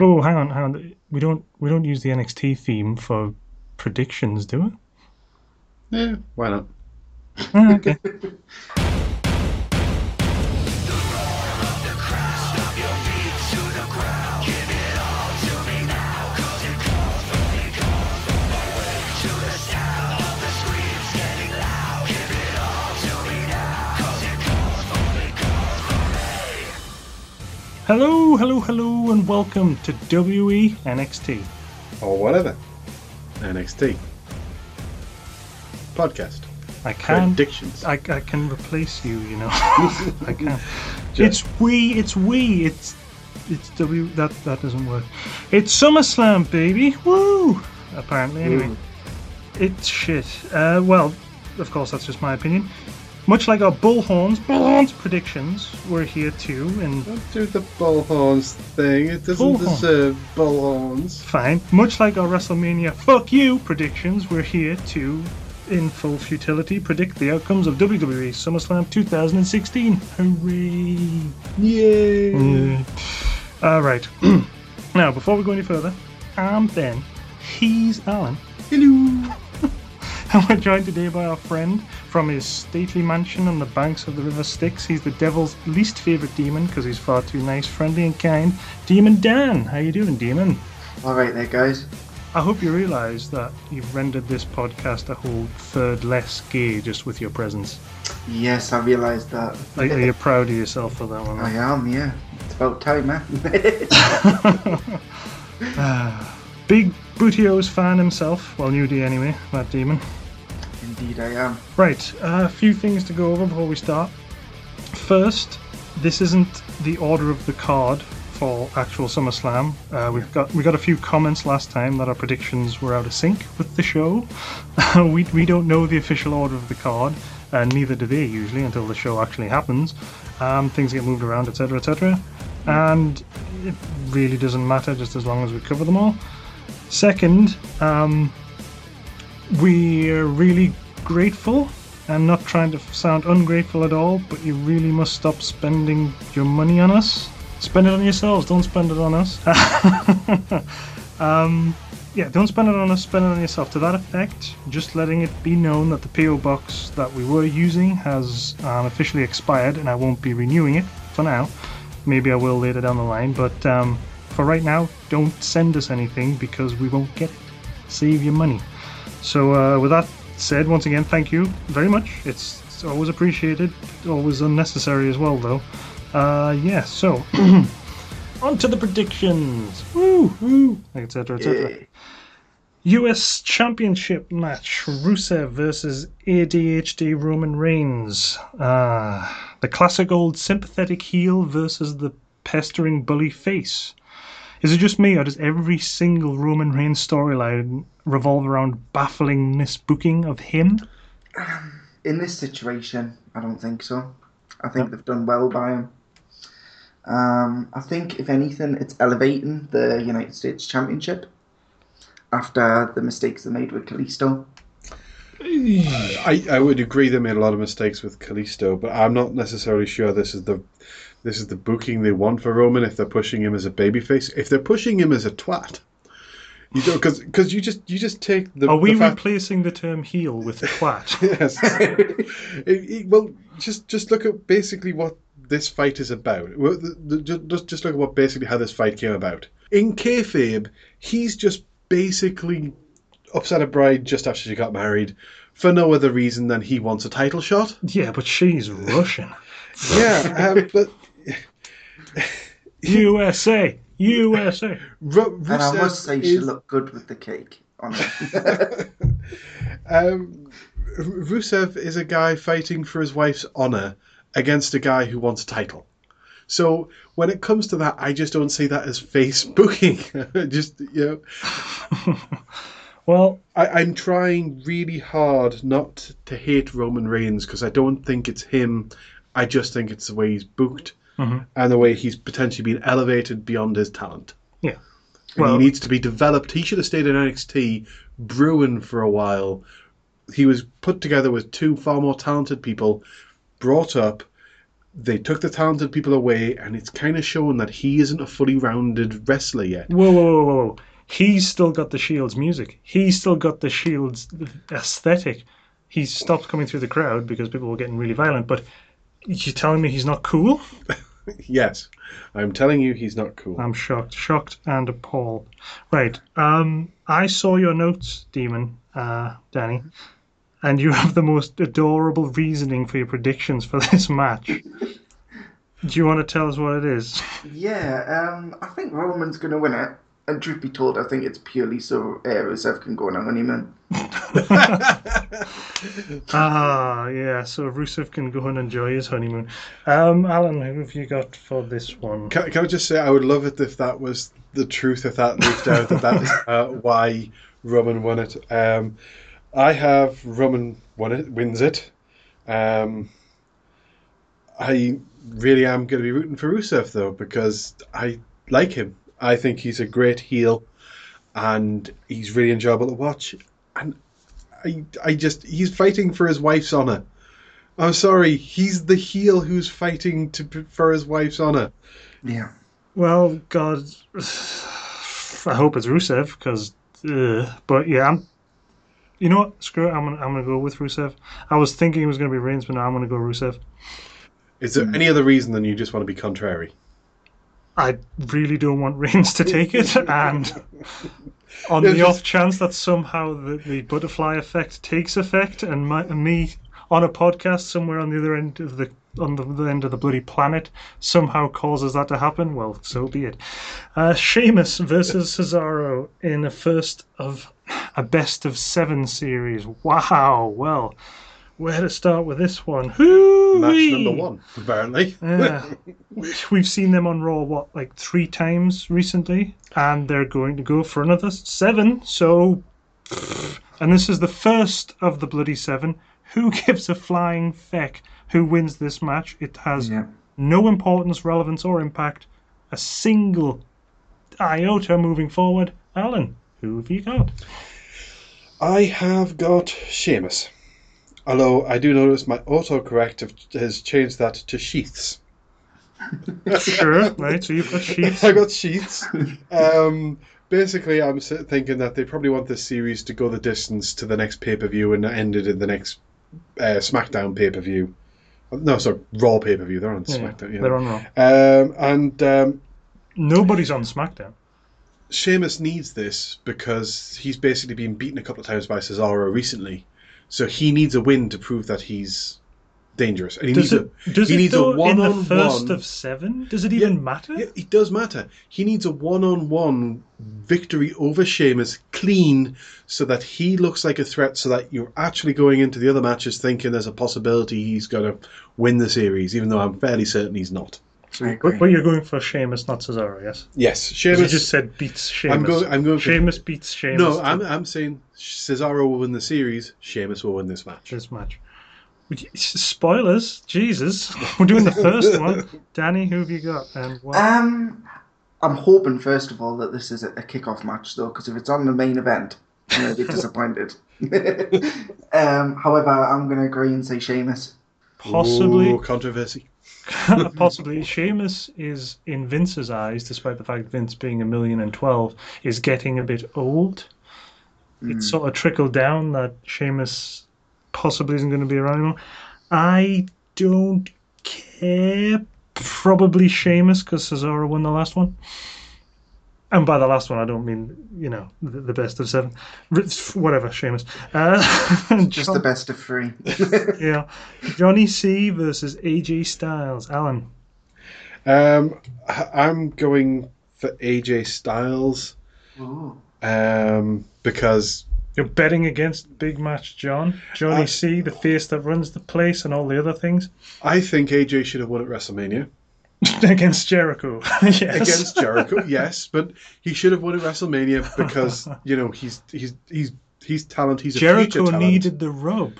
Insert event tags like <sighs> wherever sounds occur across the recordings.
Oh, hang on, hang on. We don't we don't use the NXT theme for predictions, do we? Yeah, why not? Ah, okay. <laughs> Hello, hello, hello, and welcome to WE NXT. Or whatever. NXT. Podcast. I can Predictions. I, I can replace you, you know. <laughs> I can. It's we. It's we. It's it's W. That that doesn't work. It's SummerSlam, baby. Woo! Apparently, anyway. Woo. It's shit. Uh, well, of course, that's just my opinion. Much like our bullhorns, bullhorns predictions, we're here too, and Don't do the bullhorns thing. It doesn't Bullhorn. deserve bullhorns. fine. Much like our WrestleMania "fuck you" predictions, we're here too. in full futility, predict the outcomes of WWE SummerSlam 2016. Hooray! Yay! Mm. All right. <clears throat> now, before we go any further, I'm Ben. He's Alan. Hello. <laughs> And we're joined today by our friend from his stately mansion on the banks of the River Styx. He's the devil's least favourite demon because he's far too nice, friendly, and kind. Demon Dan. How you doing, Demon? All right, there, guys. I hope you realise that you've rendered this podcast a whole third less gay just with your presence. Yes, I realised that. Are, are you proud of yourself for that one? I am, yeah. It's about time, eh? <laughs> <sighs> Big Bootios fan himself. Well, newbie anyway, that demon. Indeed, I am. Right, uh, a few things to go over before we start. First, this isn't the order of the card for actual SummerSlam. Uh, we've got we got a few comments last time that our predictions were out of sync with the show. <laughs> we we don't know the official order of the card, and neither do they usually until the show actually happens. Um, things get moved around, etc., etc., and it really doesn't matter just as long as we cover them all. Second, um, we're really grateful and not trying to sound ungrateful at all, but you really must stop spending your money on us. Spend it on yourselves, don't spend it on us. <laughs> um, yeah, don't spend it on us, spend it on yourself. To that effect, just letting it be known that the PO box that we were using has um, officially expired and I won't be renewing it for now. Maybe I will later down the line, but um, for right now, don't send us anything because we won't get it. Save your money. So, uh, with that said, once again, thank you very much. It's, it's always appreciated, always unnecessary as well, though. Uh, yeah, so <clears throat> on to the predictions. Woo, woo, etc., etc. US Championship match Rusev versus ADHD Roman Reigns. Ah, the classic old sympathetic heel versus the pestering bully face. Is it just me, or does every single Roman Reigns storyline revolve around baffling misbooking of him? In this situation, I don't think so. I think they've done well by him. Um, I think, if anything, it's elevating the United States Championship after the mistakes they made with Kalisto. I, I would agree they made a lot of mistakes with Kalisto, but I'm not necessarily sure this is the this is the booking they want for Roman if they're pushing him as a babyface. If they're pushing him as a twat, you don't because because you just you just take the. Are we the fact- replacing the term heel with twat? <laughs> Yes. <laughs> It- it- well, just just look at basically what this fight is about. Well, the- the- Just just look at what basically how this fight came about. In kayfabe, he's just basically upset a bride just after she got married for no other reason than he wants a title shot. yeah, but she's Russian. <laughs> Yeah, um, but <laughs> USA, USA. Ru- And I must say, she is- looked good with the cake on it. <laughs> um, Rusev is a guy fighting for his wife's honor against a guy who wants a title. So when it comes to that, I just don't see that as face booking. <laughs> just you know, Well, I, I'm trying really hard not to hate Roman Reigns because I don't think it's him. I just think it's the way he's booked Mhm. and the way he's potentially been elevated beyond his talent. Yeah. And Well- he needs to be developed. He should have stayed in NXT brewing for a while. He was put together with two far more talented people, brought up, They took the talented people away, and it's kind of shown that he isn't a fully rounded wrestler yet. Whoa, whoa, whoa, whoa, whoa. He's still got the Shield's music. He's still got the Shield's aesthetic. He stopped coming through the crowd because people were getting really violent. But you telling me he's not cool? <laughs> <laughs> Yes, I'm telling you, he's not cool. I'm shocked, shocked and appalled. Right. Um, I saw your notes, Demon, uh, Danny, and you have the most adorable reasoning for your predictions for <laughs> this match. Do you want to tell us what it is? Yeah, um, I think Roman's going to win it. And truth be told, I think it's purely so uh, Rusev can go on a honeymoon. <laughs> Ah, yeah. So Rusev can go and enjoy his honeymoon. Um, Alan, who have you got for this one? Can, can I just say, I would love it if that was the truth, if that leaked out, that that's uh, <laughs> why Roman won it. Um, I have Roman won it, wins it. Um, I really am going to be rooting for Rusev, though, because I like him. I think he's a great heel, and he's really enjoyable to watch. And I, I just, he's fighting for his wife's honor. I'm sorry, he's the heel who's fighting to for his wife's honor. Yeah. Well, God, <sighs> I hope it's Rusev because, uh, but yeah, I'm. You know what? Screw it. I'm gonna I'm gonna go with Rusev. I was thinking it was gonna be Reigns, but now I'm gonna go Rusev. Is there hmm. any other reason than you just want to be contrary? I really don't want Reigns to take it, <laughs> and on the just- off chance that somehow the, the butterfly effect takes effect, and my, me on a podcast somewhere on the other end of the on the, the end of the bloody planet somehow causes that to happen, well, so be it. Uh, Sheamus versus Cesaro in a first of a best of seven series. Wow. Well, where to start with this one? Hoo Match number one, apparently. yeah. <laughs> We've seen them on Raw, what, like three times recently? And they're going to go for another seven, so. And this is the first of the bloody seven. Who <laughs> gives a flying feck who wins this match? It has Yeah. no importance, relevance, or impact. A single iota moving forward. Alan, who have you got? I have got Sheamus. Although I do notice my autocorrect has changed that to sheaths. <laughs> Sure, right, so you've got Sheets. <laughs> I got sheaths. Um, basically, I'm thinking that they probably want this series to go the distance to the next pay per view and end it in the next uh, SmackDown pay per view. No, sorry, Raw pay per view. They're on Yeah, SmackDown. Yeah. They're on Raw. Um, and um, Nobody's on SmackDown. Sheamus needs this because he's basically been beaten a couple of times by Cesaro recently, so he needs a win to prove that he's dangerous. And he Does needs it, a does he needs a the one-on-one. first of seven? Does it even matter? Yeah, it does matter. He needs a one-on-one victory over Sheamus, clean, so that he looks like a threat. So that you're actually going into the other matches thinking there's a possibility he's going to win the series, even though I'm fairly certain he's not. I agree. But, but you're going for Sheamus, not Cesaro, yes? Yes, Sheamus. You just said beats Sheamus. I'm going. I'm going. For, Sheamus beats Sheamus. no, I'm. I'm saying Cesaro will win the series. Sheamus will win this match. this match. Would you- Spoilers, Jesus! <laughs> We're doing the first one. <laughs> Danny, who have you got? And what? Um, I'm hoping first of all that this is a, a kick-off match though, because if it's on the main event, I'm gonna be <laughs> disappointed. um, however, I'm gonna agree and say Sheamus. possibly, Ooh, controversy. <laughs> possibly, Sheamus is in Vince's eyes, despite the fact Vince being a million and twelve, is getting a bit old. It's hmm. sort of trickled down that Sheamus possibly isn't going to be around anymore. I don't care. Probably Sheamus because Cesaro won the last one. And by the last one, I don't mean you know the, the best of seven, whatever. Sheamus. Uh, <laughs> Just John- the best of three. <laughs> yeah, Johnny C versus AJ Styles. Alan. Um, I- I'm going for AJ Styles. Ooh. Um, because You're betting against Big Match John. Johnny I- C, the face that runs the place, and all the other things. I think AJ should have won at WrestleMania <laughs> against Jericho. <laughs> yes. against Jericho. <laughs> yes, but he should have won at WrestleMania because you know he's he's he's he's talent. He's a future Jericho talent. needed the rub.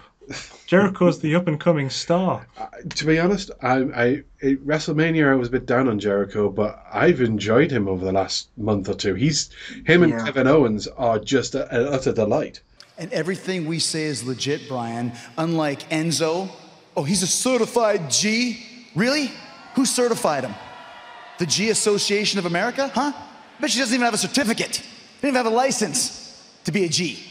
Jericho's the up and coming star. to be honest, I, I at WrestleMania I was a bit down on Jericho, but I've enjoyed him over the last month or two. He's him and Yeah. Kevin Owens are just a, an utter delight. And everything we say is legit, Brian. Unlike Enzo, oh, he's a certified G. Really? Who certified him? The G Association of America? Huh? I Bet she doesn't even have a certificate. Didn't even have a license to be a G.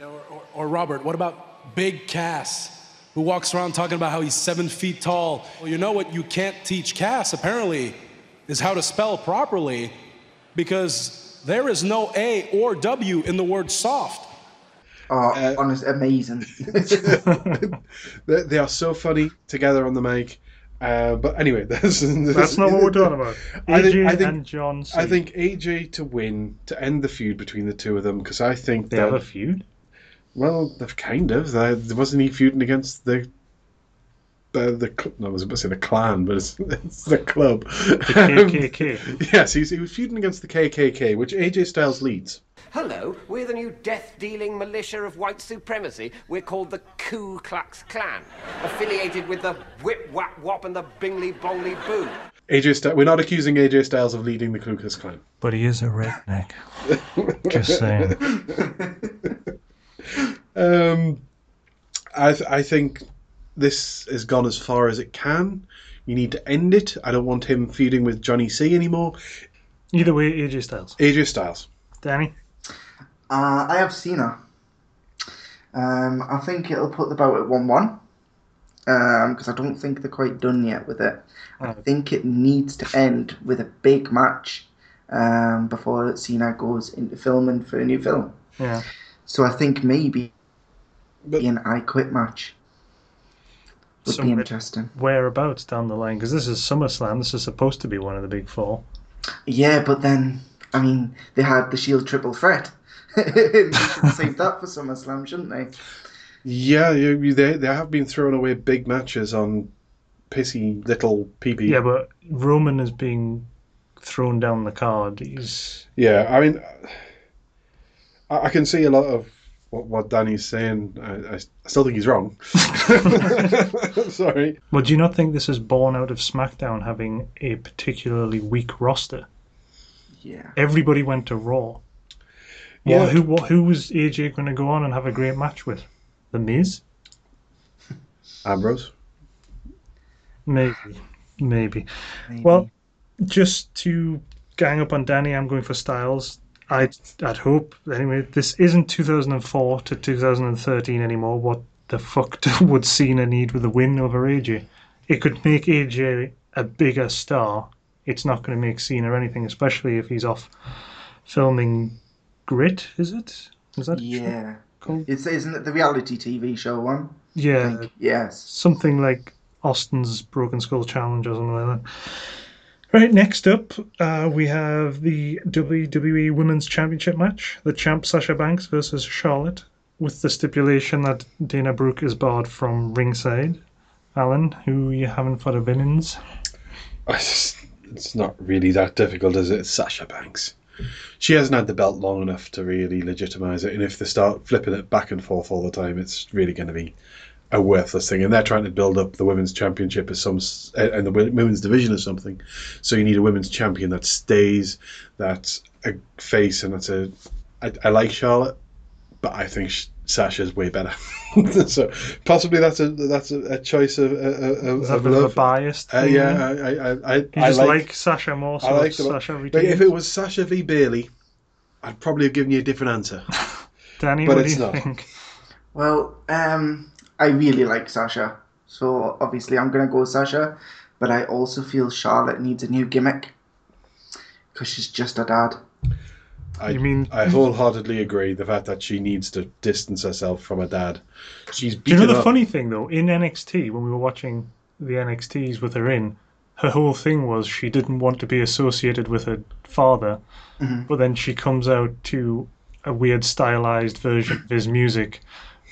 Or, or, or Robert, what about Big Cass, who walks around talking about how he's seven feet tall? Well, you know what you can't teach Cass, apparently, is how to spell properly, because there is no A or W in the word soft. Oh, uh, honest, amazing. <laughs> they, they are so funny together on the mic. Uh, but anyway, <laughs> that's, That's not what we're talking about. <laughs> I think- AJ I think- and John C. I think AJ to win to end the feud between the two of them because I think they that have a feud. well, they've kind of. They, wasn't he feuding against the the the no, I was about to say the clan, but it's, <laughs> it's the club. The KKK. yes, he's, he was feuding against the KKK, which AJ Styles leads. Hello, we're the new death-dealing militia of white supremacy. We're called the Ku Klux Klan, affiliated with the Whip Whap Wop and the Bingley Bongley Boo. AJ Styles, we're not accusing AJ Styles of leading the Ku Klux Klan. But he is a redneck. <laughs> Just saying. <laughs> Um, I th- I think this has gone as far as it can. You need to end it. I don't want him feuding with Johnny C anymore. Either way, AJ Styles. AJ Styles. Danny? Uh, I have Cena. Um, I think it'll put the bout at 1 1. Because I don't think they're quite done yet with it. I think it needs to end with a big match um, before Cena goes into filming for a new film. Yeah. So I think maybe But- an I Quit match would So be interesting. Whereabouts down the line? Because this is SummerSlam. This is supposed to be one of the big four. Yeah, but then, I mean, they had the Shield triple threat. They should save that for SummerSlam, shouldn't they? Yeah, you, you, they they have been throwing away big matches on pissy little PP. Yeah, but Roman is being thrown down the card. He's Yeah, I mean, I, I can see a lot of what, what Danny's saying. I, I still think he's wrong. <laughs> <laughs> Sorry. Well, do you not think this is born out of SmackDown having a particularly weak roster? Yeah. Everybody went to Raw. Yeah. Well, who what, who was AJ going to go on and have a great match with? The Miz? <laughs> Ambrose. Maybe, maybe. Maybe. Well, just to gang up on Danny, I'm going for Styles. I'd, I'd hope. Anyway, this isn't 2004 to 2013 anymore. What the fuck <laughs> would Cena need with a win over AJ? It could make AJ a bigger star. It's not going to make Cena anything, especially if he's off filming Grit, is it? Is that yeah. called? It's, isn't it the reality TV show one? Yeah, Like, yes. something like Austin's Broken Skull Challenge or something like that. Right, next up, uh, we have the WWE Women's Championship match. The champ Sasha Banks versus Charlotte, with the stipulation that Dana Brooke is barred from ringside. Alan, who you having for the villains? It's not really that difficult, is it? It's Sasha Banks. She hasn't had the belt long enough to really legitimize it, and if they start flipping it back and forth all the time, it's really going to be a worthless thing. And they're trying to build up the women's championship as some uh, and the women's division as something. So you need a women's champion that stays, that's a face, and that's a. I, I like Charlotte, but I think sh- Sasha's way better. <laughs> so possibly that's a that's a, a choice of, of, Is that a of bit of a love. biased Uh, yeah, I, I, I, I, You I just like, like, Sasha more, so I like Sasha but retains. if it was Sasha v Bailey, I'd probably have given you a different answer. <laughs> Danny, but what do you not. think? Well, um, I really like Sasha. So obviously I'm going to go with Sasha. But I also feel Charlotte needs a new gimmick. Because she's just a dad. I, You mean- I wholeheartedly agree. The fact that she needs to distance herself from her dad. She's Do you know the up. funny thing though? In NXT, when we were watching the NXTs with her in, her whole thing was she didn't want to be associated with her father, but then she comes out to a weird stylized version of his music,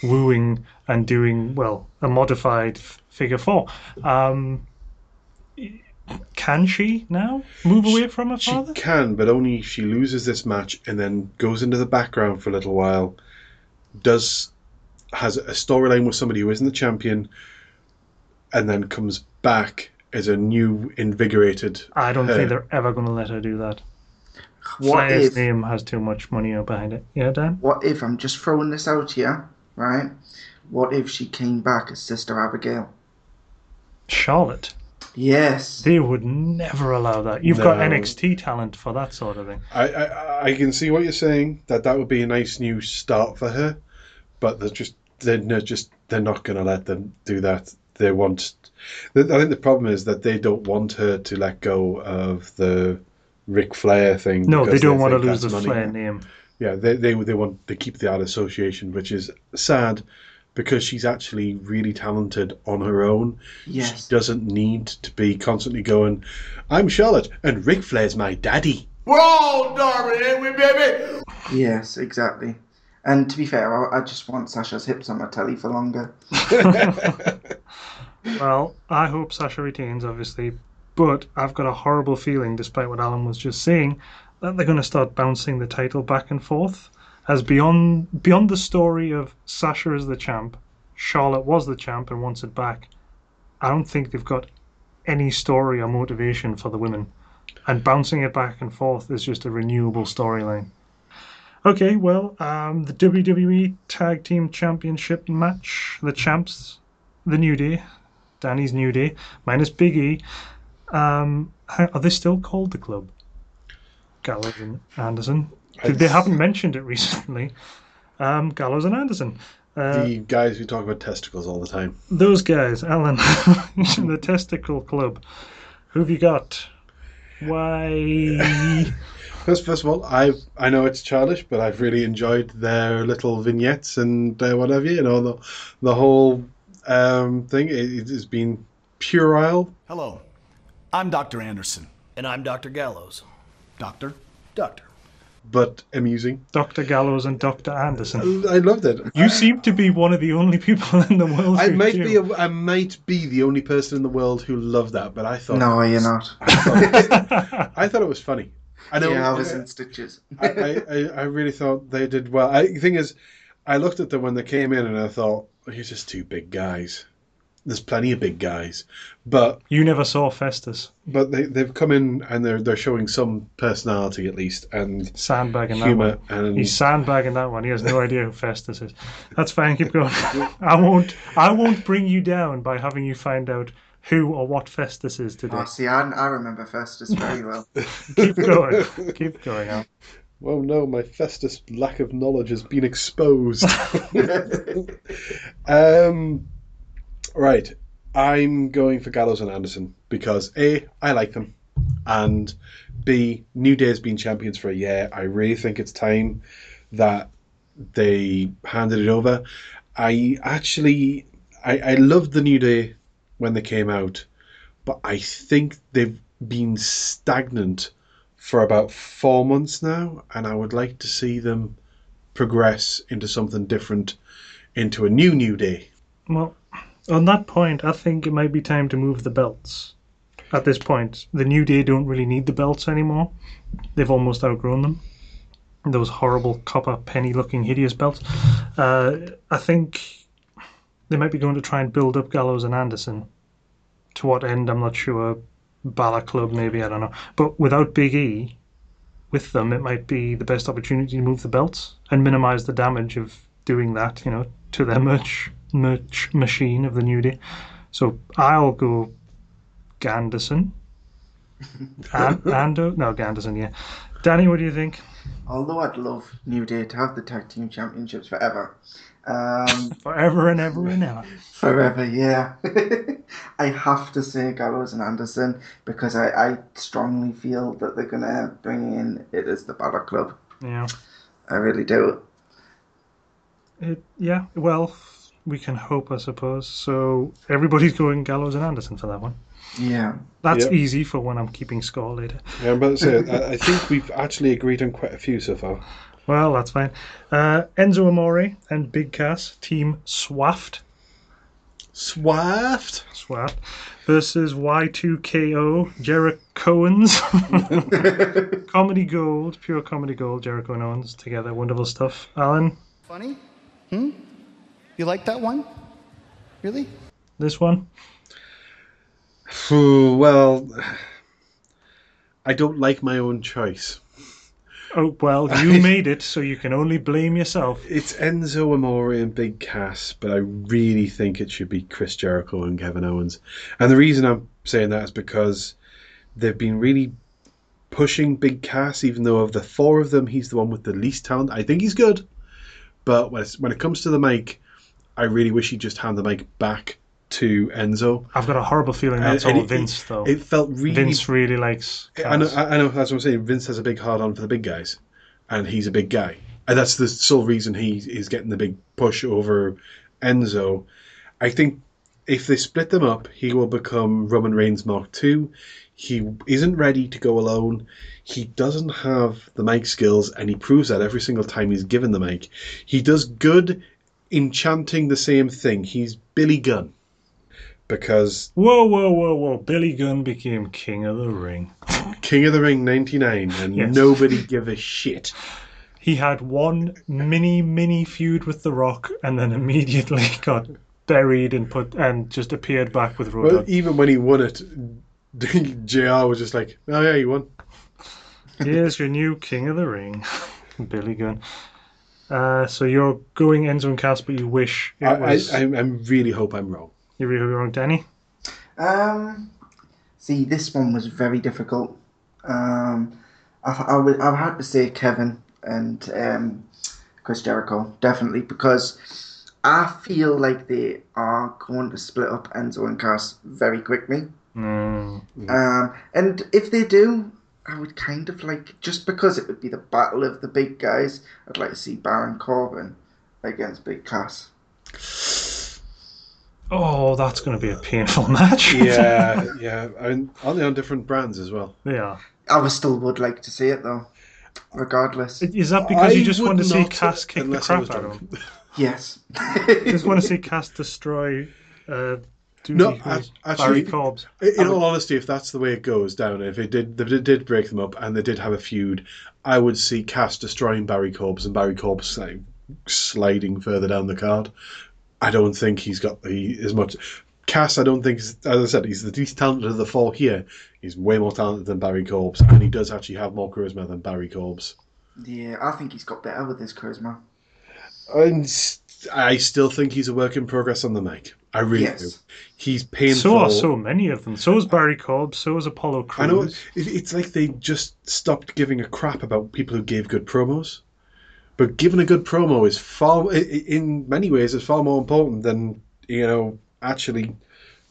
wooing and doing well a modified f- figure four. Um, can she now move away from her She father? can, but only if she loses this match and then goes into the background for a little while. Does has a storyline with somebody who isn't the champion, and then comes back as a new, invigorated. I don't her. think they're ever going to let her do that. What Fire's if, name has too much money behind it. Yeah, Dan. what if, I'm just throwing this out here, right? What if she came back as Sister Abigail? Charlotte. Yes. They would never allow that. You've got No. NXT talent for that sort of thing. I, I I can see what you're saying. That that would be a nice new start for her, but they're just they're not just they're not going to let them do that. They want. I think the problem is that they don't want her to let go of the Ric Flair thing. No, they because don't want to think lose the that's money. Flair name. Yeah, they they they want to keep that association, which is sad because she's actually really talented on her own. Yes. She doesn't need to be constantly going, I'm Charlotte and Ric Flair's my daddy. We're all Darby, ain't we, baby? Yes, exactly. And to be fair, I, I just want Sasha's hips on my telly for longer. <laughs> Well, I hope Sasha retains, obviously, but I've got a horrible feeling, despite what Alan was just saying, that they're going to start bouncing the title back and forth. As beyond beyond the story of Sasha as the champ, Charlotte was the champ and wants it back. I don't think they've got any story or motivation for the women, and bouncing it back and forth is just a renewable storyline. Okay, well, um, the WWE Tag Team Championship match, the champs, the New Day, Danny's New Day, minus Big E. Um, are they still called the club? Gallows and Anderson. They haven't mentioned it recently. Um, Gallows and Anderson. Uh, the guys who talk about testicles all the time. those guys, Alan, <laughs> the Testicle Club. Who have you got? Why? <laughs> First, first of all, I I know it's childish, but I've really enjoyed their little vignettes and uh, whatever. You know, the the whole um, thing. It, it has been puerile. Hello, I'm Dr. Anderson. And I'm Dr. Gallows. Doctor? Doctor. But amusing. Dr. Gallows and Dr. Anderson. I loved it. You seem to be one of the only people in the world. I who might do. be a, I might be the only person in the world who loved that, but I thought No, you're not. <laughs> <laughs> I thought it was funny. I know. yeah, I was in stitches. I, I, I- I really thought they did well. I, the thing is, I looked at them when they came in and I thought, you're just two big guys. There's plenty of big guys, but You never saw Festus but they they've come in and they're they're showing some personality at least and sandbagging that humor one. and He's sandbagging that one. He has no idea who Festus is. That's fine. Keep going. <laughs> I won't. I won't bring you down by having you find out who or what Festus is today. Oh, see, I, I remember Festus very well. <laughs> Keep going. Keep going. Al. well, no, my Festus lack of knowledge has been exposed. <laughs> um, right, I'm going for Gallows and Anderson because a I like them, and b New Day's been champions for a year. I really think it's time that they handed it over. I actually I, I loved the New Day when they came out, but I think they've been stagnant for about four months now, and I would like to see them progress into something different, into a new New Day. Well, on that point, I think it might be time to move the belts. At this point, the New Day don't really need the belts anymore. They've almost outgrown them. Those horrible copper penny-looking hideous belts. Uh, I think they might be going to try and build up Gallows and Anderson. To what end, I'm not sure. Balor Club, maybe I don't know. But without Big E, with them, it might be the best opportunity to move the belts and minimize the damage of doing that. You know, to their merch merch machine of the New Day. So I'll go Ganderson. <laughs> and, Ando? No, Ganderson, yeah. Danny, what do you think? Although I'd love New Day to have the tag team championships forever. Um, <laughs> Forever and ever and ever. <laughs> forever, yeah. I have to say Gallows and Anderson because I, I strongly feel that they're gonna bring in it as the Balor Club. Yeah. I really do. It, yeah, well, we can hope, I suppose. So everybody's <laughs> going Gallows and Anderson for that one. Yeah. That's Yep. easy for when I'm keeping score later. Yeah, I'm about to say, <laughs> I, I think we've actually agreed on quite a few so far. Well, that's fine. Uh, Enzo Amore and Big Cass, Team Swaft. Swaft. Swaft versus Y2KO, Jerichoans. <laughs> comedy gold, pure comedy gold, Jericho and Owens together. Wonderful stuff. Alan, Funny? Hmm? You like that one? Really? this one? Phew, well, I don't like my own choice. Oh well, you <laughs> made it, so you can only blame yourself. It's Enzo Amore and Big Cass, but I really think it should be Chris Jericho and Kevin Owens. And the reason I'm saying that is because they've been really pushing Big Cass, even though of the four of them, he's the one with the least talent. I think he's good, but when it comes to the mic, I really wish he'd just hand the mic back to Enzo. I've got a horrible feeling that's And all it- Vince, though. It felt really Vince really likes. I know, I I know. That's what I'm saying. Vince has a big hard on for the big guys, and he's a big guy, and that's the sole reason he is getting the big push over Enzo. I think if they split them up, he will become Roman Reigns Mark II. He isn't ready to go alone. He doesn't have the mic skills, and he proves that every single time he's given the mic. He does good in chanting the same thing. He's Billy Gunn. Because Whoa, whoa, whoa, whoa! Billy Gunn became King of the Ring. King of the Ring 99, and Yes. nobody give a shit. He had one mini, mini feud with The Rock, and then immediately <laughs> got buried and put and just appeared back with Road Well, even when he won it, <laughs> JR was just like, oh yeah, you won. Here's your new King of the Ring, <laughs> Billy Gunn. Uh, so you're going Enzo and Cass, but you wish it I, was. I, I, I really hope I'm wrong. you really hope you're wrong, Danny. Um, see, this one was very difficult. Um, I, I would, I had to say Kevin and um, Chris Jericho definitely because I feel like they are going to split up Enzo and Cass very quickly. No. Um, and if they do, I would kind of like just because it would be the battle of the big guys. I'd like to see Baron Corbin against Big Cass. Oh, that's going to be a painful <laughs> match. Yeah, yeah. And aren't they on different brands as well? yeah. I would still would like to see it though, regardless. Is that because I you just want to see Cass kick the unless I was crap out of him? Yes. <laughs> just want to see <laughs> Cass destroy uh, No, Doody, I- who's actually- Barry Cobbs. In all honesty, if that's the way it goes down, if it did, if it did break them up and they did have a feud, I would see Cass destroying Barry Corbs and Barry Corbs like, sliding further down the card. I don't think he's got the as much. Cass, I don't think, as I said, he's the least talented of the four here. He's way more talented than Barry Corbs, and he does actually have more charisma than Barry Corbs. yeah, I think he's got better with his charisma. And s- I still think he's a work in progress on the mic. I really Yes. do. He's painful. So are so many of them. So is Barry Cobbs. So is Apollo Crews. I know it, it's like they just stopped giving a crap about people who gave good promos. But giving a good promo is far, i- i- in many ways, is far more important than you know actually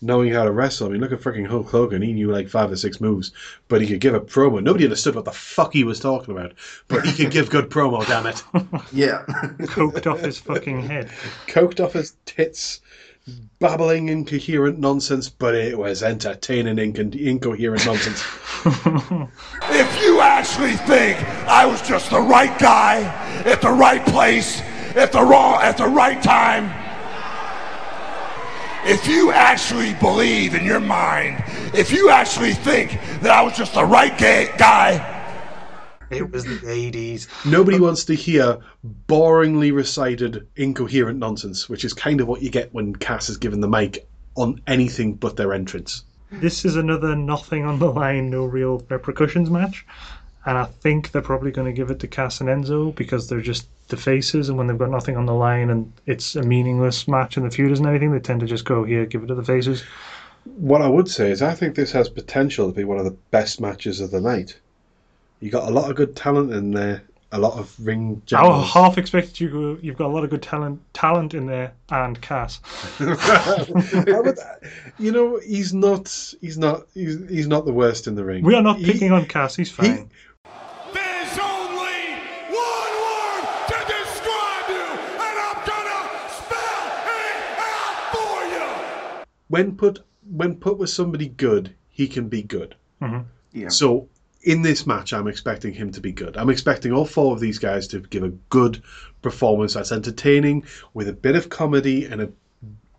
knowing how to wrestle. I mean, look at freaking Hulk Hogan. He knew like five or six moves, but he could give a promo. Nobody understood what the fuck he was talking about, but he could give good promo. Damn it, <laughs> Yeah. Coked off his fucking head. coked off his tits. Babbling incoherent nonsense, but it was entertaining inco- incoherent nonsense. <laughs> If you actually think I was just the right guy at the right place at the wrong at the right time, if you actually believe in your mind, if you actually think that I was just the right ga- guy, It was the 80s. Nobody wants to hear boringly recited incoherent nonsense, which is kind of what you get when Cass is given the mic on anything but their entrance. This is another nothing on the line, no real repercussions match. And I think they're probably going to give it to Cass and Enzo because they're just the faces, and when they've got nothing on the line and it's a meaningless match and the feud isn't anything, they tend to just go here, give it to the faces. What I would say is, I think this has potential to be one of the best matches of the night. You got a lot of good talent in there, a lot of ring I half expected you. You've got a lot of good talent talent in there and Cass. <laughs> Would- you know, he's not. He's not. He's, he's not the worst in the ring. We are not He- picking on Cass, he's fine. there's only one word to describe you, and I'm gonna spell it out for you. When put when put with somebody good, he can be good. Yeah. So in this match, I'm expecting him to be good. I'm expecting all four of these guys to give a good performance that's entertaining with a bit of comedy and a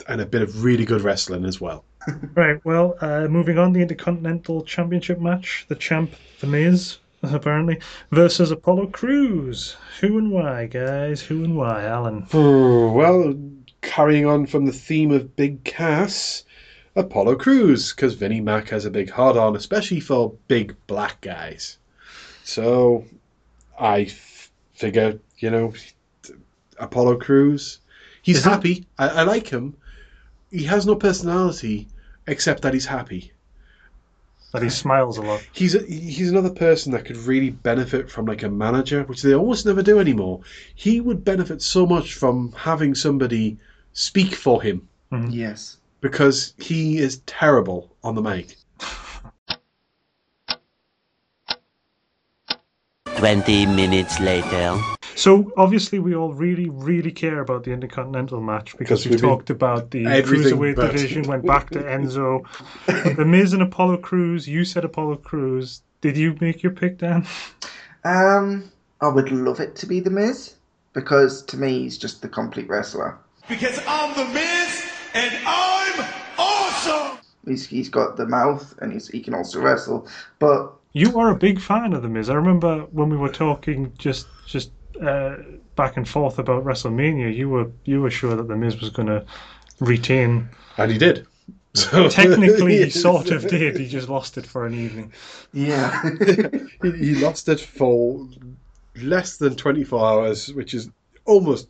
and a bit of really good wrestling as well. <laughs> Right, well, uh, moving on, the Intercontinental Championship match. The champ, The Miz, <laughs> apparently, versus Apollo Crews. Who and why, guys? Who and why, Alan? Well, carrying on from the theme of Big Cass, Apollo Crews, because Vinnie Mac has a big hard on, especially for big black guys. So I f- figure, you know, Apollo Crews. He's Is happy. I, I like him. He has no personality except that he's happy. That he smiles a lot. He's a, he's another person that could really benefit from like a manager, which they almost never do anymore. He would benefit so much from having somebody speak for him Yes. because he is terrible on the mic. 20 minutes later. So obviously we all really, really care about the Intercontinental match because Because we we've talked about the cruiserweight but- division, went back to <laughs> Enzo, the Miz and Apollo Crews. You said Apollo Crews. Did you make your pick, Dan? Um, I would love it to be The Miz because to me he's just the complete wrestler. Because I'm the Miz and I'm awesome! He's he's got the mouth and he's, he can also wrestle. But You are a big fan of the Miz. I remember when we were talking just just uh, back and forth about WrestleMania. You were you were sure that the Miz was going to retain. And he did. So <laughs> Technically, he sort of did. He just lost it for an evening. yeah, <laughs> he, he lost it for less than 24 hours, which is almost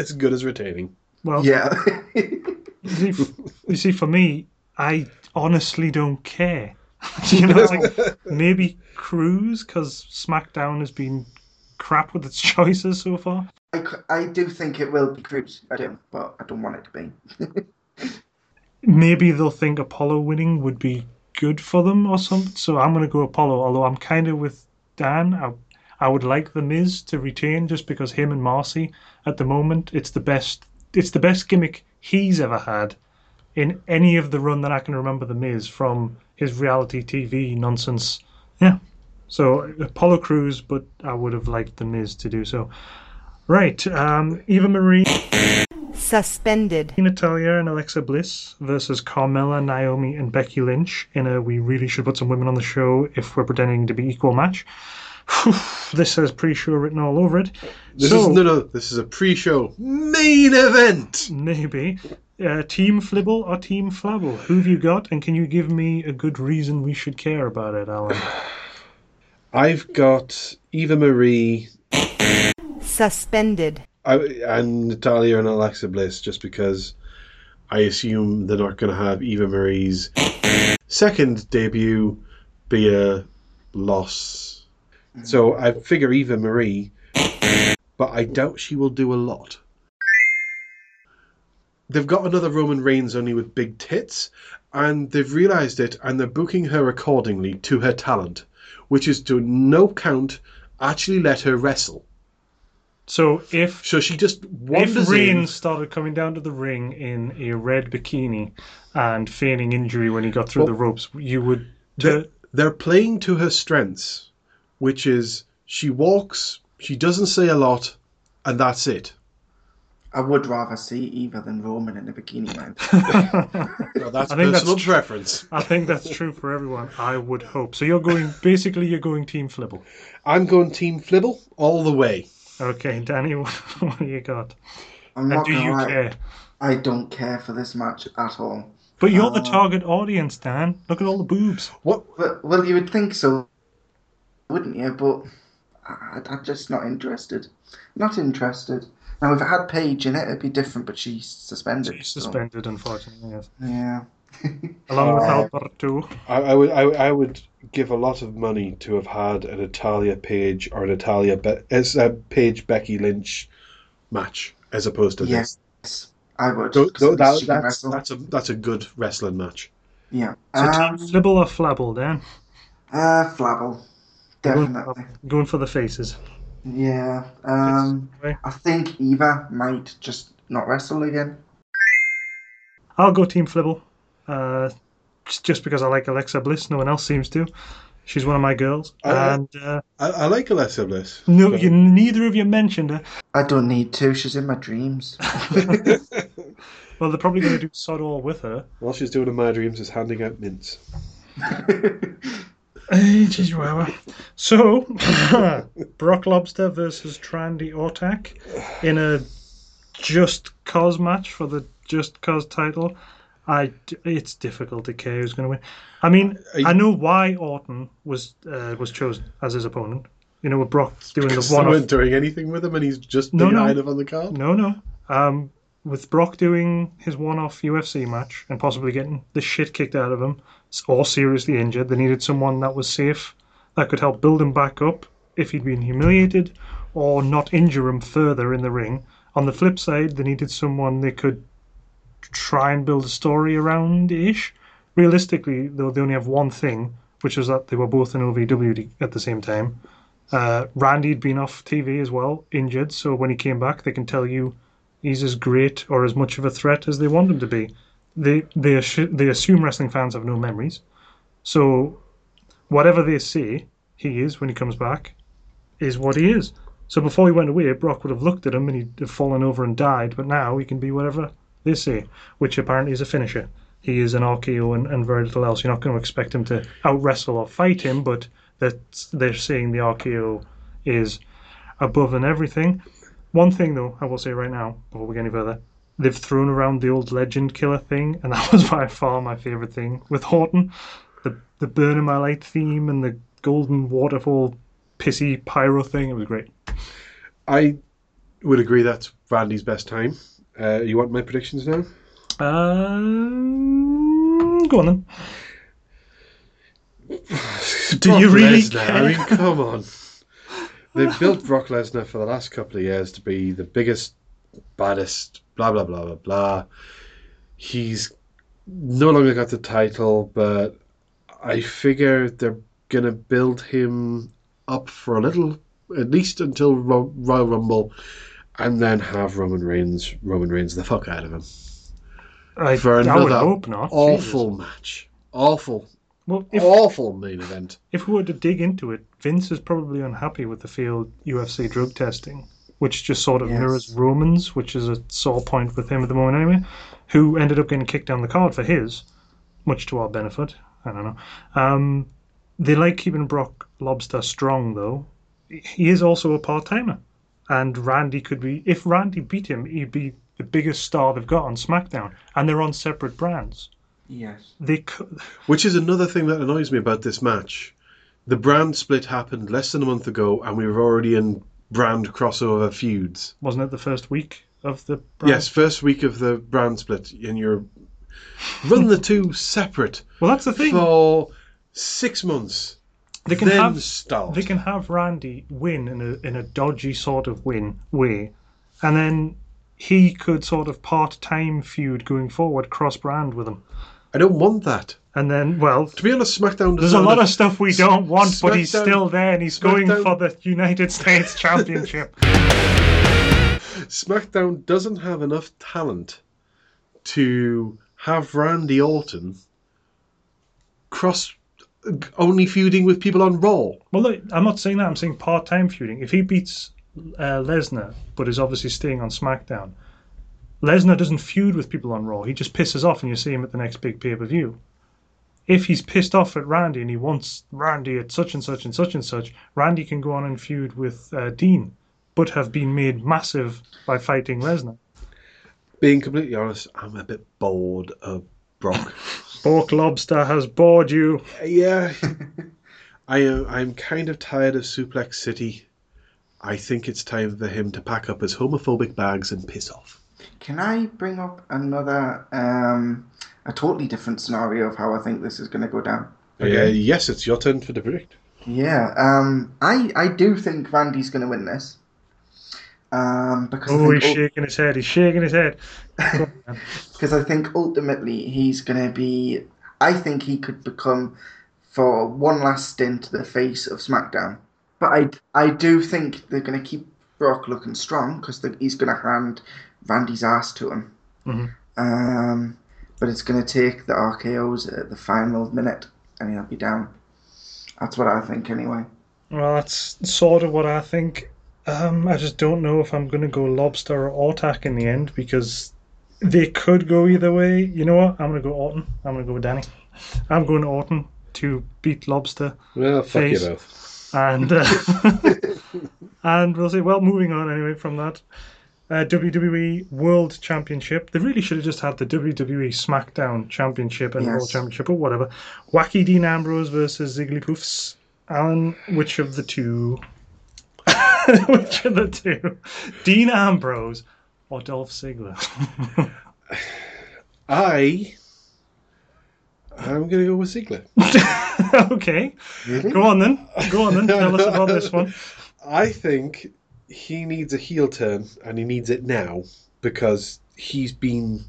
as good as retaining. Well, yeah. You see, you see, for me, I honestly don't care. <laughs> you know, like maybe Crews because SmackDown has been crap with its <laughs> choices so far. I, I do think it will be Crews. I do, but I don't want it to be. Maybe they'll think Apollo winning would be good for them or something. So I'm going to go Apollo. Although I'm kind of with Dan. I, I would like the Miz to retain just because him and Maryse at the moment it's the best. It's the best gimmick he's ever had in any of the run that I can remember the Miz from his reality TV nonsense. Yeah. So Apollo Crews, but I would have liked the Miz to do so. Right, um, Eva Marie, Suspended. Natalya, and Alexa Bliss versus Carmella, Naomi, and Becky Lynch in a we really should put some women on the show if we're pretending to be equal match. This says pre-show written all over it. This so is no, no. This is a pre-show main event. maybe uh, Team Flibble or Team Flabble. Who have you got, and can you give me a good reason we should care about it, Alan? <sighs> I've got Eva Marie Suspended. I, and Natalya and Alexa Bliss, just because I assume they're not going to have Eva Marie's <laughs> second debut be a loss. So I figure Eva Marie, but I doubt she will do a lot. They've got another Roman Reigns only with big tits, and they've realised it, and they're booking her accordingly to her talent, which is to no count actually let her wrestle. So if So she just if wanders in. Reigns started coming down to the ring in a red bikini and feigning injury when he got through Well, the ropes, you would. they're, they're playing to her strengths, which is she walks, she doesn't say a lot, and that's it. I would rather see Eva than Roman in a bikini man. <laughs> Well, that's I think that's personal tr- preference. I think that's true for everyone. I would hope. So you're going basically you're going Team Flibble. I'm going Team Flibble all the way. Okay, <laughs> Danny, what, what do you got? I'm And not do gonna you lie, care? I don't care for this match at all. But you're the Uh, target audience, Dan. Look at all the boobs. What? But, well, you would think so, wouldn't you? But I, I'm just not interested. Not interested. Now, if it had Paige in it, it'd be different, but she's suspended. She's so- suspended, unfortunately. Yes. Yeah. <laughs> Along with Uh, Alberto. I, I would I, I would give a lot of money to have had a Natalya Paige or a Natalya Be- as a Paige Becky Lynch match as opposed to this. Yes, I would. this. 'cause Tho- at that- least she can that's, that's a that's a good wrestling match. Yeah. So Um, Team Flibble or Flabble, Dan? uh, Flabble. Going, Definitely. going for the faces. Yeah. Um, I think Eva might just not wrestle again. I'll go Team Flibble. Uh, just- just because I like Alexa Bliss. No one else seems to. She's one of my girls. I- and uh, I, I like Alexa Bliss. no, but- you, neither of you mentioned her. I don't need to. She's in my dreams. <laughs> <laughs> Well, they're probably going to do sod all with her. All she's doing in my dreams is handing out mints. <laughs> Geez, wow. So, <laughs> Brock Lobster versus Trandy Ortak in a Just Cause match for the Just Cause title. I, it's difficult to care who's going to win. I mean, you- I know why Orton was uh, was chosen as his opponent. You know, with Brock doing the They one weren't doing anything with him, and he's just No, no. item on the card. No, no. Um, with Brock doing his one-off UFC match and possibly getting the shit kicked out of him or seriously injured, they needed someone that was safe that could help build him back up if he'd been humiliated or not injure him further in the ring. On the flip side, they needed someone they could try and build a story around ish. Realistically, though, they only have one thing, which was that they were both in OVW at the same time. Uh, Randy'd been off TV as well, injured, so when he came back, they can tell you he's as great or as much of a threat as they want him to be. They they assu- they assume wrestling fans have no memories, so whatever they say he is when he comes back is what he is. So before he went away, Brock would have looked at him and he'd have fallen over and died. But now he can be whatever they say, which apparently is a finisher. He is an RKO and, and very little else. You're not going to expect him to out wrestle or fight him, but that they're saying the RKO is above and everything. One thing though, I will say right now, before we get any further, they've thrown around the old legend killer thing, and <laughs> that was by far my favourite thing with Orton. The the burn in my light theme and the golden waterfall pissy pyro thing. It was great. I would agree that's Randy's best time. Uh, you want my predictions now? Um, go on then. <sighs> Do Brock you really Lesnar, care? I mean, come on. They've <laughs> built Brock Lesnar for the last couple of years to be the biggest, baddest, blah, blah, blah, blah, blah. He's no longer got the title, but I figure they're going to build him up for a little, at least until Ro- Royal Rumble, and then have Roman Reigns, Roman Reigns the fuck out of him. I, For I another would hope not. awful Jesus. match. Awful, Well, if awful main event. if we were to dig into it, Vince is probably unhappy with the field UFC drug testing, which just sort of Yes. mirrors Romans, which is a sore point with him at the moment anyway, who ended up getting kicked down the card for his, much to our benefit. I don't know. Um, they like keeping Brock Lobster strong, though. He is also a part timer. And Randy could be, if Randy beat him, he'd be the biggest star they've got on SmackDown. And they're on separate brands. Yes. They could, Which is another thing that annoys me about this match. The brand split happened less than a month ago, and we were already in brand crossover feuds. wasn't it the first week of the brand? Yes, first week of the brand split, and you're run the two separate Well, that's the thing. for six months. they can then have start. they can have Randy win in a in a dodgy sort of win way, and then he could sort of part time feud going forward, cross brand with him, I don't want that. and then well. To be honest, SmackDown. There's a lot of stuff we don't want, but he's still there and he's going for the United States Championship. SmackDown doesn't have enough talent to have Randy Orton cross only feuding with people on Raw. Well, look, I'm not saying that. I'm saying part time feuding. If he beats uh, Lesnar, but is obviously staying on SmackDown, Lesnar doesn't feud with people on Raw. He just pisses off, and you see him at the next big pay per view. If he's pissed off at Randy and he wants Randy at such and such and such and such, Randy can go on and feud with uh, Dean, but have been made massive by fighting Lesnar. Being completely honest, I'm a bit bored of Brock. <laughs> Pork Lobster has bored you. yeah, I am. I'm kind of tired of Suplex City. I think it's time for him to pack up his homophobic bags and piss off. Can I bring up another, um, a totally different scenario of how I think this is going to go down? Uh, yes, it's your turn for the predict. Yeah, um, I I do think Randy's going to win this. Um, because Oh, I he's think, shaking his head. He's shaking his head. because <laughs> I think ultimately he's going to be. I think he could become, for one last stint, the face of SmackDown. But I I do think they're going to keep Brock looking strong because he's going to hand Randy's ass to him. Mhm. Um, but it's going to take the RKO's at the final minute, and he'll be down. That's what I think, anyway. Well, that's sort of what I think. Um, I just don't know if I'm going to go Lobster or Ortak in the end because they could go either way. You know what? I'm going to go Orton. I'm going to go with Danny. I'm going to Orton to beat Lobster, Well, fuck Face. you both. and uh, <laughs> <laughs> and we'll see. Well, moving on anyway from that. Uh, WWE World Championship. They really should have just had the WWE SmackDown Championship and Yes. World Championship or whatever. Wacky Dean Ambrose versus Ziggly Poofs. Alan, which of the two <laughs> Which of the two? Dean Ambrose or Dolph Ziggler? <laughs> I. I'm going to go with Ziggler. <laughs> okay. Go on then. Go on then. Tell us about this one. I think he needs a heel turn, and he needs it now because he's been.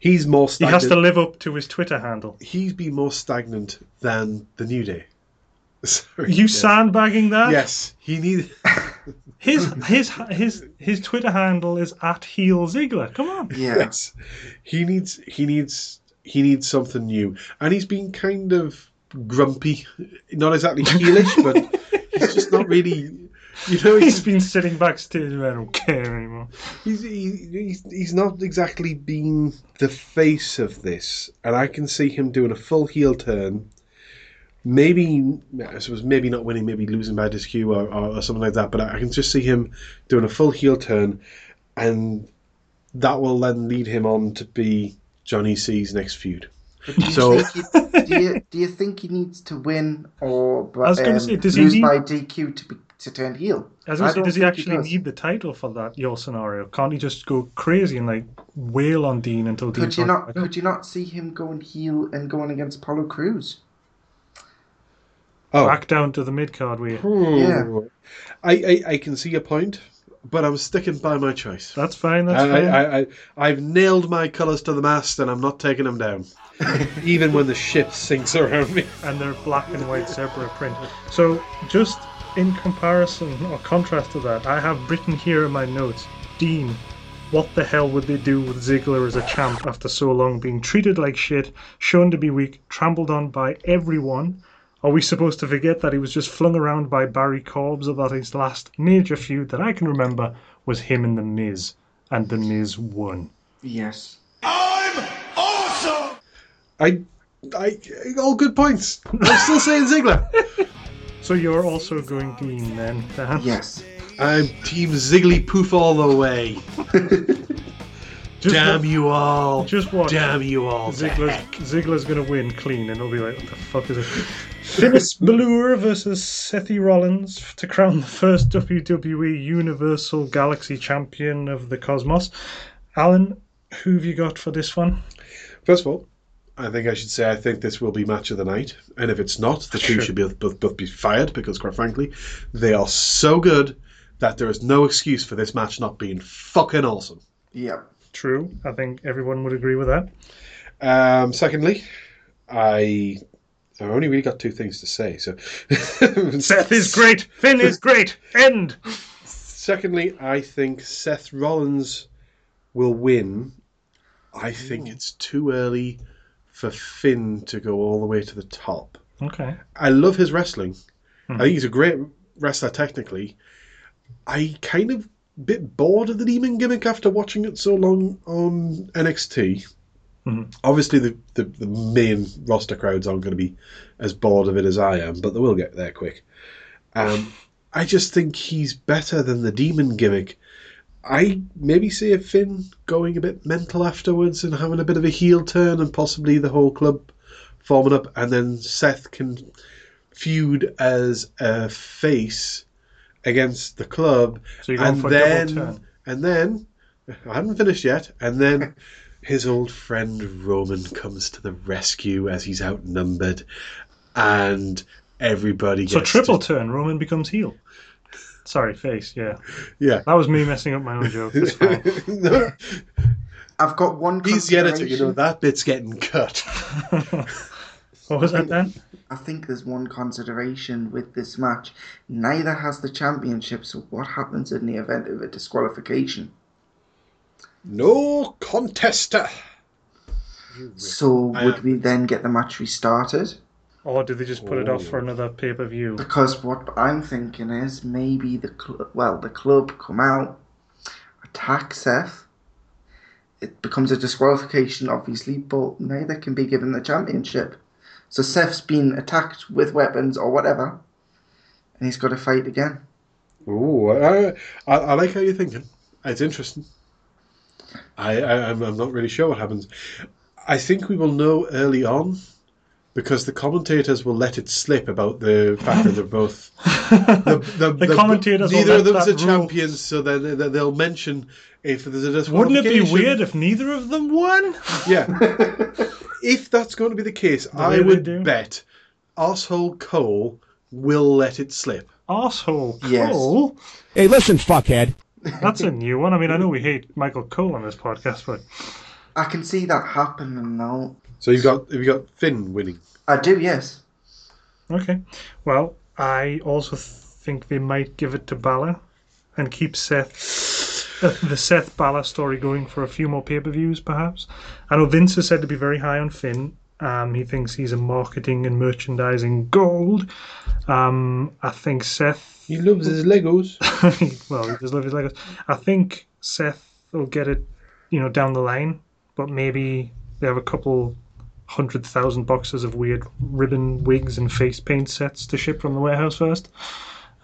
He's more He has to live up to his Twitter handle. He's been more stagnant than the New Day. <laughs> Sorry, You yes. sandbagging that? Yes, he needs. <laughs> His his his his Twitter handle is at heel Ziggler. Come on. Yes, he needs. He needs. He needs something new, and he's been kind of grumpy. Not exactly <laughs> heelish, but he's just not really. <laughs> You know, He's been sitting backstage. I don't care anymore. He's, he, he's he's not exactly been the face of this, and I can see him doing a full heel turn. Maybe I suppose maybe not winning, maybe losing by DQ or, or, or something like that. But I can just see him doing a full heel turn, and that will then lead him on to be Johnny C's next feud. Do So think he, do, you, do you think he needs to win or I was gonna um, say, does he lose need- by DQ to be, to turn heel? As I I say, does he think actually does. need the title for that your scenario? Can't he just go crazy and like wail on Dean until Dean? Could you not? Could you not see him going heel and going against Apollo Crews? Oh, back down to the mid card way? Hmm. I, I I can see your point, but I'm sticking by my choice. That's fine. That's I, fine. I, I, I've nailed my colours to the mast, and I'm not taking them down, <laughs> even when the ship sinks around me. and they're black and white zebra print. So just in comparison or contrast to that, I have written here in my notes, Dean. What the hell would they do with Ziggler as a champ after so long being treated like shit, shown to be weak, trampled on by everyone? Are we supposed to forget that he was just flung around by Barry Corbs or that his last major feud that I can remember was him and The Miz, and The Miz won? Yes. I'm awesome! I, I, all good points. I'm still saying Ziggler. <laughs> So you're also going Dean then, Dan? Yes. I'm Team Ziggly Poof all the way. <laughs> Just Damn wa- you all. Just watch. Damn you all. to Ziggler's. Ziggler's gonna win clean, and he'll be like, "What the fuck is it?" <laughs> Finn Balor versus Seth Rollins to crown the first WWE Universal Galaxy Champion of the Cosmos. Alan, who have you got for this one? First of all, I think I should say I think this will be match of the night, and if it's not, the two Sure. should both, both both be fired because, quite frankly, they are so good that there is no excuse for this match not being fucking awesome. Yep. True, I think everyone would agree with that. Um, secondly, I I've only really got two things to say. So, <laughs> Seth is great. Finn is great. End. Secondly, I think Seth Rollins will win. I think it's too early for Finn to go all the way to the top. Okay. I love his wrestling. Hmm. I think he's a great wrestler technically. I kind of bit bored of the demon gimmick after watching it so long on NXT. Mhm. Obviously, the, the, the main roster crowds aren't going to be as bored of it as I am, but they will get there quick. Um, I just think he's better than the demon gimmick. I maybe see a Finn going a bit mental afterwards and having a bit of a heel turn, and possibly the whole club forming up, and then Seth can feud as a face against the club, So and then turn. and then I haven't finished yet, and then <laughs> his old friend Roman comes to the rescue as he's outnumbered, and everybody gets So triple to- turn. Roman becomes heel. Sorry, face. Yeah, yeah. that was me messing up my own joke. It's fine. No, I've got one. he's the editor, you know that bit's getting cut. <laughs> what was that then? I think there's one consideration with this match. Neither has the championship, so what happens in the event of a disqualification? No contester. So would we then get the match restarted? Or do they just put it off for oh. another pay per view? Because what I'm thinking is maybe the club, well, the club come out, attack Seth. It becomes a disqualification, obviously, but neither can be given the championship. So Seth's been attacked with weapons or whatever, and he's got to fight again. Oh, I, I, I like how you're thinking. It's interesting. I, I I'm, I'm not really sure what happens. I think we will know early on because the commentators will let it slip about the fact that they're both <laughs> the, the, The commentators will neither of let them's that the rule. champions, so then they- they'll mention if there's a Wouldn't it be weird if neither of them won? Yeah. <laughs> if that's going to be the case, I would bet Arsehole Cole will let it slip. Arsehole Yes. Cole. Hey, listen, fuckhead. That's a new one. I mean, I know we hate Michael Cole on this podcast, but I can see that happening now. So you've got you've got Finn winning. I do, yes. okay. Well, I also think they might give it to Balor and keep Seth uh, the Seth Balor story going for a few more pay per views, perhaps. I know Vince is said to be very high on Finn. Um, he thinks he's a marketing and merchandising gold. Um, I think Seth He loves his Legos. <laughs> well, he does love his Legos. I think Seth will get it, you know, down the line, but maybe they have a couple hundred thousand boxes of weird ribbon wigs and face paint sets to ship from the warehouse first,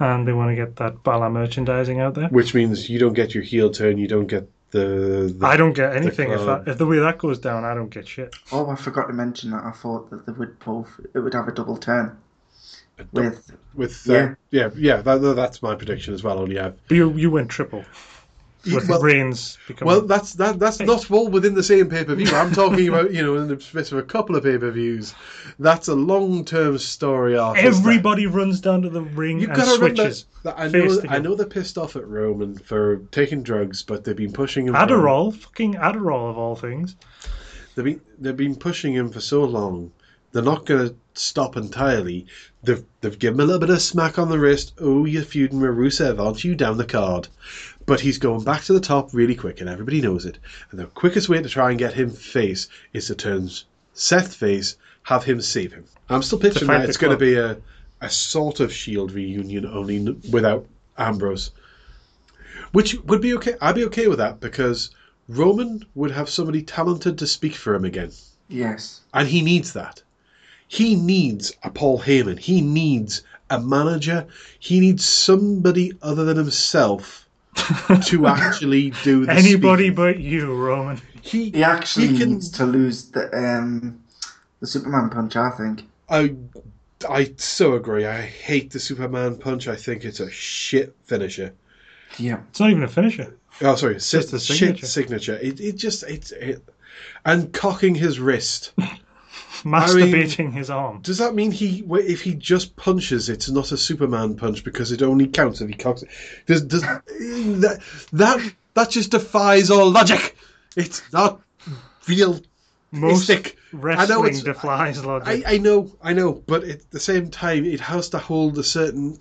and they want to get that Balor merchandising out there. Which means you don't get your heel turn, you don't get the. the I don't get anything if that, if the way that goes down. I don't get shit. Oh, I forgot to mention that. I thought that they would both. It would have a double turn. With with uh, Yeah. yeah yeah that, that- that's my prediction as well. Only have you you went triple with well- Reigns becoming. well that's that that's not all within the same pay per view. I'm talking about you know in the space of a couple of pay per views. That's a long term story arc. Everybody runs down to the ring You've and got to remember that I know I know they're pissed off at Roman for taking drugs, but they've been pushing him. for- Adderall, fucking Adderall of all things. They've been they've been pushing him for so long. They're not going to stop entirely. They've they've given him a little bit of smack on the wrist. Oh, you're feuding with Rusev, aren't you? Down the card. But he's going back to the top really quick, and everybody knows it. And the quickest way to try and get him face is to turn Seth face, have him save him. I'm still picturing that it's going to be a a sort of Shield reunion, only n- without Ambrose, which would be okay. I'd be okay with that because Roman would have somebody talented to speak for him again. yes, And he needs that. He needs a Paul Heyman. He needs a manager. He needs somebody other than himself to <laughs> actually do the Anybody speaking. but you, Roman. He, he actually he can- needs to lose the um the Superman punch. I think. I, I so agree. I hate the Superman punch. I think it's a shit finisher. Yeah. It's not even a finisher. Oh, sorry, just a signature. signature. signature. It, it just it's it, and cocking his wrist. <laughs> Masturbating his arm. Does that mean he, if he just punches, it's not a Superman punch because it only counts if he cocks it? Does, does that that that just defies all logic? It's not real. Most Mystic. I know wrestling it's- defies logic. I, I know, I know, but at the same time, it has to hold a certain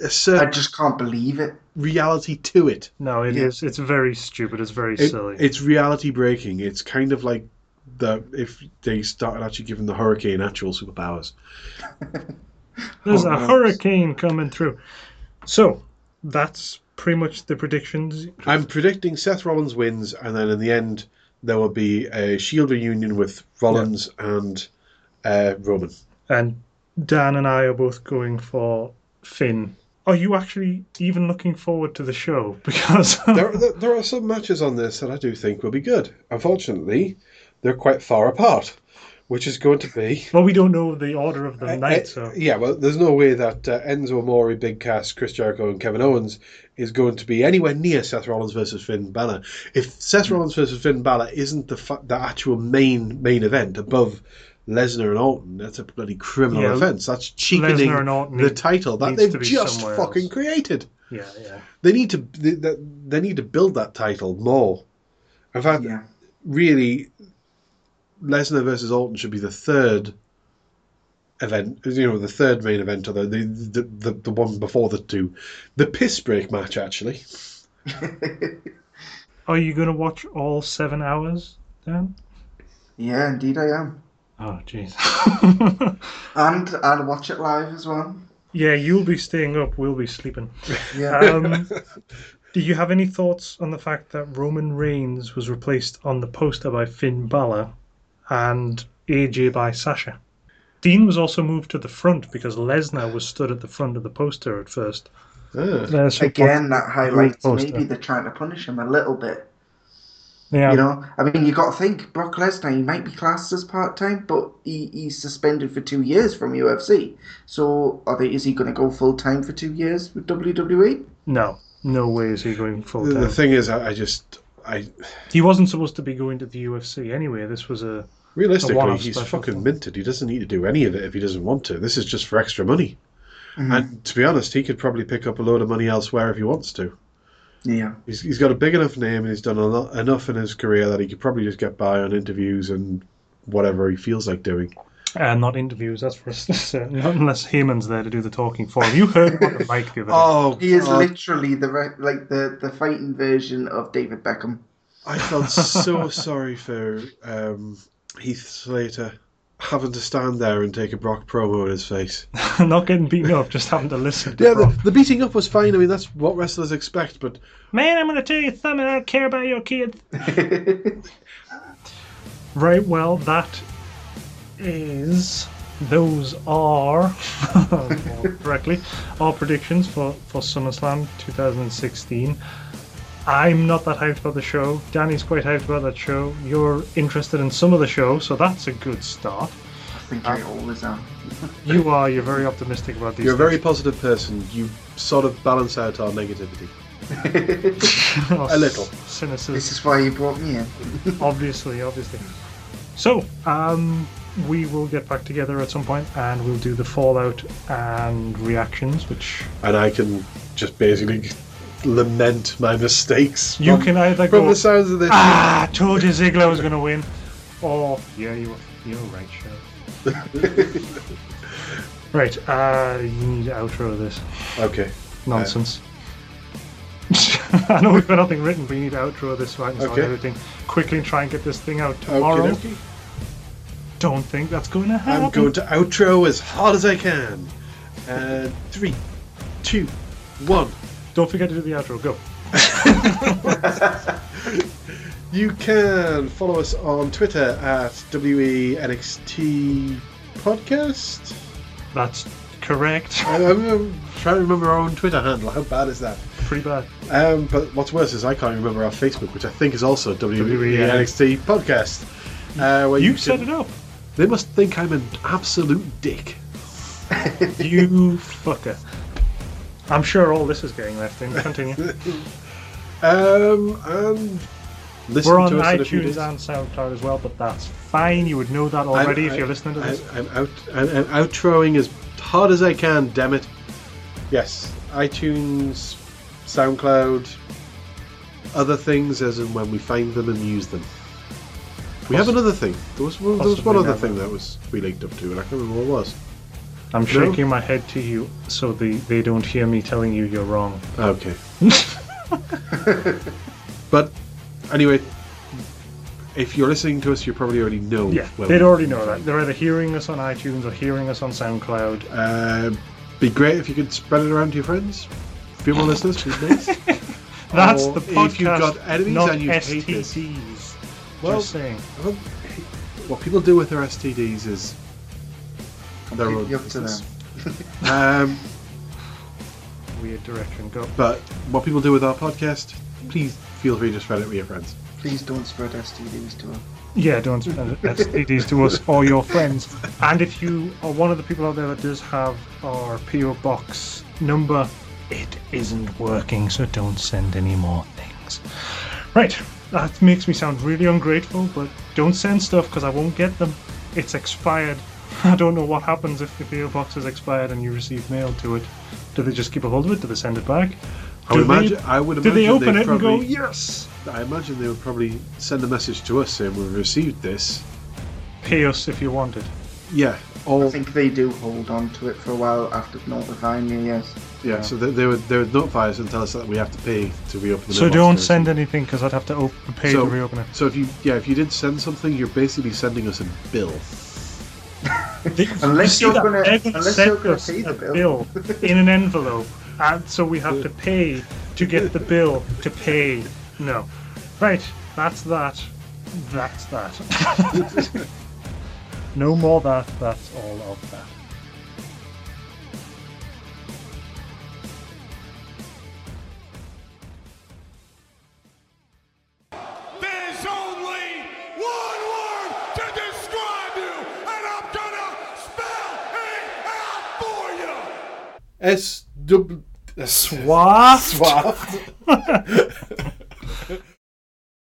a I certain I just can't believe it. reality to it. no, it is. Yeah. It's very stupid. It's very It- silly. It's reality breaking. It's kind of like the if they started actually giving the hurricane actual superpowers. <laughs> There's Oh, a hurricane coming through. So that's pretty much the predictions. I'm predicting Seth Rollins wins, and then in the end there will be a Shield reunion with Rollins and uh, Roman. And Dan and I are both going for Finn. Are you actually even looking forward to the show? <laughs> Because there, there, there are some matches on this that I do think will be good. Unfortunately, they're quite far apart, which is going to be. well, we don't know the order of the Uh, night, uh, so Yeah, well, there's no way that uh, Enzo Amore, Big Cass, Chris Jericho, and Kevin Owens is going to be anywhere near Seth Rollins versus Finn Balor. If Seth Hmm. Rollins versus Finn Balor isn't the fa- the actual main main event above Lesnar and Orton, that's a bloody criminal Yeah, offense. That's cheapening the title that they've just fucking else. created. yeah, yeah. They need to they, they- they need to build that title more. In fact, Yeah. really, Lesnar versus Orton should be the third event. You know, the third main event, or the the, the, the, the one before the two, the piss break match. Actually, <laughs> Are you going to watch all seven hours, Dan? Yeah, indeed I am. Oh, jeez. <laughs> And I'll watch it live as well. yeah, you'll be staying up. We'll be sleeping. Yeah. <laughs> Um, do you have any thoughts on the fact that Roman Reigns was replaced on the poster by Finn Balor and AJ by Sasha? Dean was also moved to the front because Lesnar was stood at the front of the poster at first. Uh, Again, that highlights poster. maybe they're trying to punish him a little bit. Yeah. You know, I mean, you got to think Brock Lesnar. He might be classed as part time, but he, he's suspended for two years from UFC. So, are they, is he going to go full time for two years with? WWE? No, no way is he going full The, time. the thing is, I, I just, I He wasn't supposed to be going to the UFC anyway. This was a realistically, one-off he's fucking thing. minted. He doesn't need to do any of it if he doesn't want to. This is just for extra money. Mm-hmm. And to be honest, he could probably pick up a load of money elsewhere if he wants to. Yeah. He's, he's got a big enough name and he's done a lot, enough in his career that he could probably just get by on interviews and whatever he feels like doing. Uh, not interviews. That's for certain. <laughs> Not unless Heyman's there to do the talking for him. You heard him on the mic the other day. Oh, He is God. literally the re- like the, the fighting version of David Beckham. I felt so <laughs> sorry for um, Heath Slater having to stand there and take a Brock promo in his face. <laughs> not getting beaten up, just having to listen. To Yeah, Brock. the, the beating up was fine. I mean, that's what wrestlers expect. But Man, I'm going to tell you something. I don't care about your kids. right, well, that is. Those are, <laughs> more correctly, our predictions for, for SummerSlam 2016. I'm not that hyped about the show. Danny's quite hyped about that show. You're interested in some of the show, so that's a good start. I think I always am. <laughs> You are. You're very optimistic about these. you're a very things. positive person. You sort of balance out our negativity. <laughs> Oh, a little. cynicism. This is why you brought me in. obviously, obviously. So, um, we will get back together at some point and we'll do the Fallout and reactions, which And I can just basically lament my mistakes. you from- can either From go, the sounds of this. ah, told you Ziggler was going to win, or, yeah, you were, you're right, Shell. <laughs> right, uh, you need to outro this Okay. nonsense. <laughs> I know we've got nothing written, but you need to outro this so I can start Okay. editing quickly and try and get this thing out tomorrow. Okie dokie. Don't think that's going to happen. I'm going to outro as hard as I can. Uh, three, two, one. Don't forget to do the outro. Go. <laughs> You can follow us on Twitter at WENXT Podcast. That's correct. I- <laughs> I'm, I'm trying to remember our own Twitter handle. How bad is that? Pretty bad. Um, but what's worse is I can't remember our Facebook, which I think is also WENXT Podcast. Uh, where You can- set it up. They must think I'm an absolute dick. <laughs> You fucker. I'm sure all this is getting left in. Continue. <laughs> Um, and listen We're on to us in a few iTunes days. and SoundCloud as well, but that's fine. You would know that already I'm- if you're listening to this. I'm out. I'm, I'm outroing as hard as I can. Damn it! Yes, iTunes, SoundCloud, other things as and when we find them and use them. We have another thing. There was one, there was one other never. thing that was we linked up to, and I can't remember what it was. I'm shaking my head to you so they, they don't hear me telling you you're wrong. Okay. <laughs> but anyway, if you're listening to us, you probably already know. Yeah, where they'd already know that. They're either hearing us on iTunes or hearing us on SoundCloud. Uh, be great if you could spread it around to your friends. A few more listeners, nice. <laughs> That's Or the podcast, If you've got enemies and you hate this. STDs. Well, Just saying. well, what people do with their STDs is their own Completely up to business. them. Um, <laughs> Weird direction. Go. but what people do with our podcast, please feel free to spread it with your friends. Please don't spread STDs to us. Yeah, don't spread <laughs> STDs to us or your friends. And if you are one of the people out there that does have our PO box number, it isn't working, so don't send any more things. Right, that makes me sound really ungrateful, but don't send stuff because I won't get them. It's expired. <laughs> I don't know what happens if the PO box is expired and you receive mail to it. Do they just keep a hold of it? Do they send it back? I would they- imagine. I would Do they open they'd it and go, yes? I imagine they would probably send a message to us saying we've received this. Pay us if you want it. Yeah. I think they do hold on to it for a while after notifying you, yes. Yeah. So they, they would they would notify us and tell us that we have to pay to reopen the So don't to send anything because I'd have to op- pay So- to reopen it. So if you yeah if you did send something, you're basically sending us a bill. <laughs> Unless you you're gonna- unless send you're gonna us pay the a bill. <laughs> in an envelope, and so we have to pay to get the bill to pay. No, right? That's that. That's that. <laughs> no more that. That's all of that. S W Swaft. Swaft.